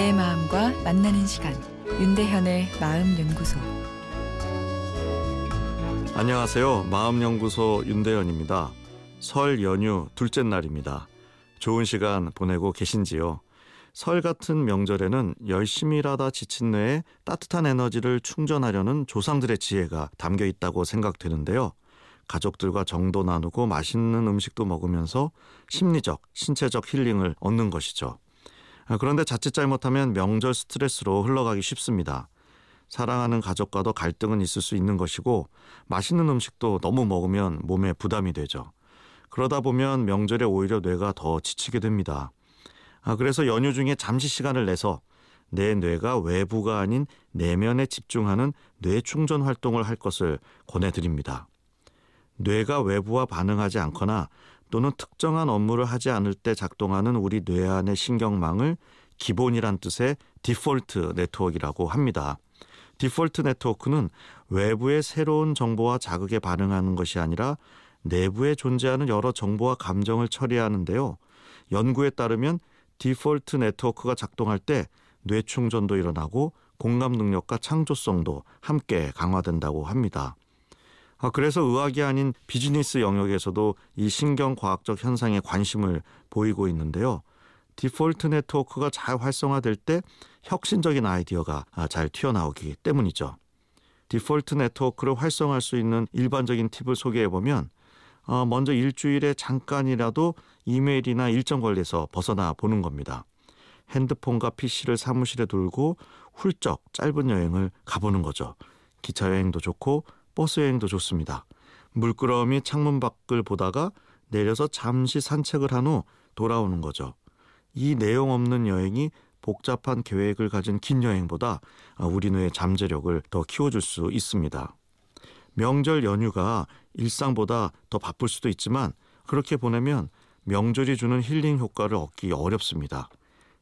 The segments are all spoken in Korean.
내 마음과 만나는 시간 윤대현의 마음 연구소 안녕하세요. 마음 연구소 윤대현입니다. 설 연휴 둘째 날입니다. 좋은 시간 보내고 계신지요? 설 같은 명절에는 열심히 일하다 지친 뇌에 따뜻한 에너지를 충전하려는 조상들의 지혜가 담겨 있다고 생각되는데요. 가족들과 정도 나누고 맛있는 음식도 먹으면서 심리적, 신체적 힐링을 얻는 것이죠. 아, 그런데 자칫 잘못하면 명절 스트레스로 흘러가기 쉽습니다. 사랑하는 가족과도 갈등은 있을 수 있는 것이고 맛있는 음식도 너무 먹으면 몸에 부담이 되죠. 그러다 보면 명절에 오히려 뇌가 더 지치게 됩니다. 아, 그래서 연휴 중에 잠시 시간을 내서 내 뇌가 외부가 아닌 내면에 집중하는 뇌 충전 활동을 할 것을 권해드립니다. 뇌가 외부와 반응하지 않거나 또는 특정한 업무를 하지 않을 때 작동하는 우리 뇌 안의 신경망을 기본이란 뜻의 디폴트 네트워크라고 합니다. 디폴트 네트워크는 외부의 새로운 정보와 자극에 반응하는 것이 아니라 내부에 존재하는 여러 정보와 감정을 처리하는데요. 연구에 따르면 디폴트 네트워크가 작동할 때 뇌충전도 일어나고 공감 능력과 창조성도 함께 강화된다고 합니다. 아, 그래서 의학이 아닌 비즈니스 영역에서도 이 신경과학적 현상에 관심을 보이고 있는데요. 디폴트 네트워크가 잘 활성화될 때 혁신적인 아이디어가 아, 잘 튀어나오기 때문이죠. 디폴트 네트워크를 활성화할 수 있는 일반적인 팁을 소개해 보면 어, 먼저 일주일에 잠깐이라도 이메일이나 일정 관리에서 벗어나 보는 겁니다. 핸드폰과 PC를 사무실에 두고 훌쩍 짧은 여행을 가보는 거죠. 기차 여행도 좋고 버스 여행도 좋습니다. 물끄러미 창문 밖을 보다가 내려서 잠시 산책을 한 후 돌아오는 거죠. 이 내용 없는 여행이 복잡한 계획을 가진 긴 여행보다 우리 뇌의 잠재력을 더 키워줄 수 있습니다. 명절 연휴가 일상보다 더 바쁠 수도 있지만 그렇게 보내면 명절이 주는 힐링 효과를 얻기 어렵습니다.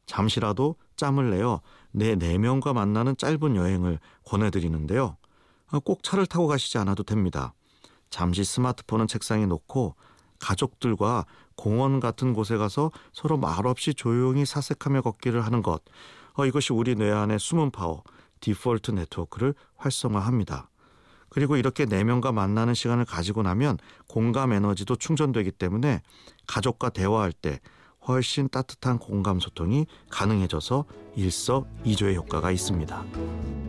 잠시라도 짬을 내어 내 내면과 만나는 짧은 여행을 권해드리는데요. 꼭 차를 타고 가시지 않아도 됩니다. 잠시 스마트폰은 책상에 놓고 가족들과 공원 같은 곳에 가서 서로 말없이 조용히 사색하며 걷기를 하는 것. 어, 이것이 우리 뇌 안의 숨은 파워, 디폴트 네트워크를 활성화합니다. 그리고 이렇게 내면과 만나는 시간을 가지고 나면 공감 에너지도 충전되기 때문에 가족과 대화할 때 훨씬 따뜻한 공감 소통이 가능해져서 일석이조의 효과가 있습니다.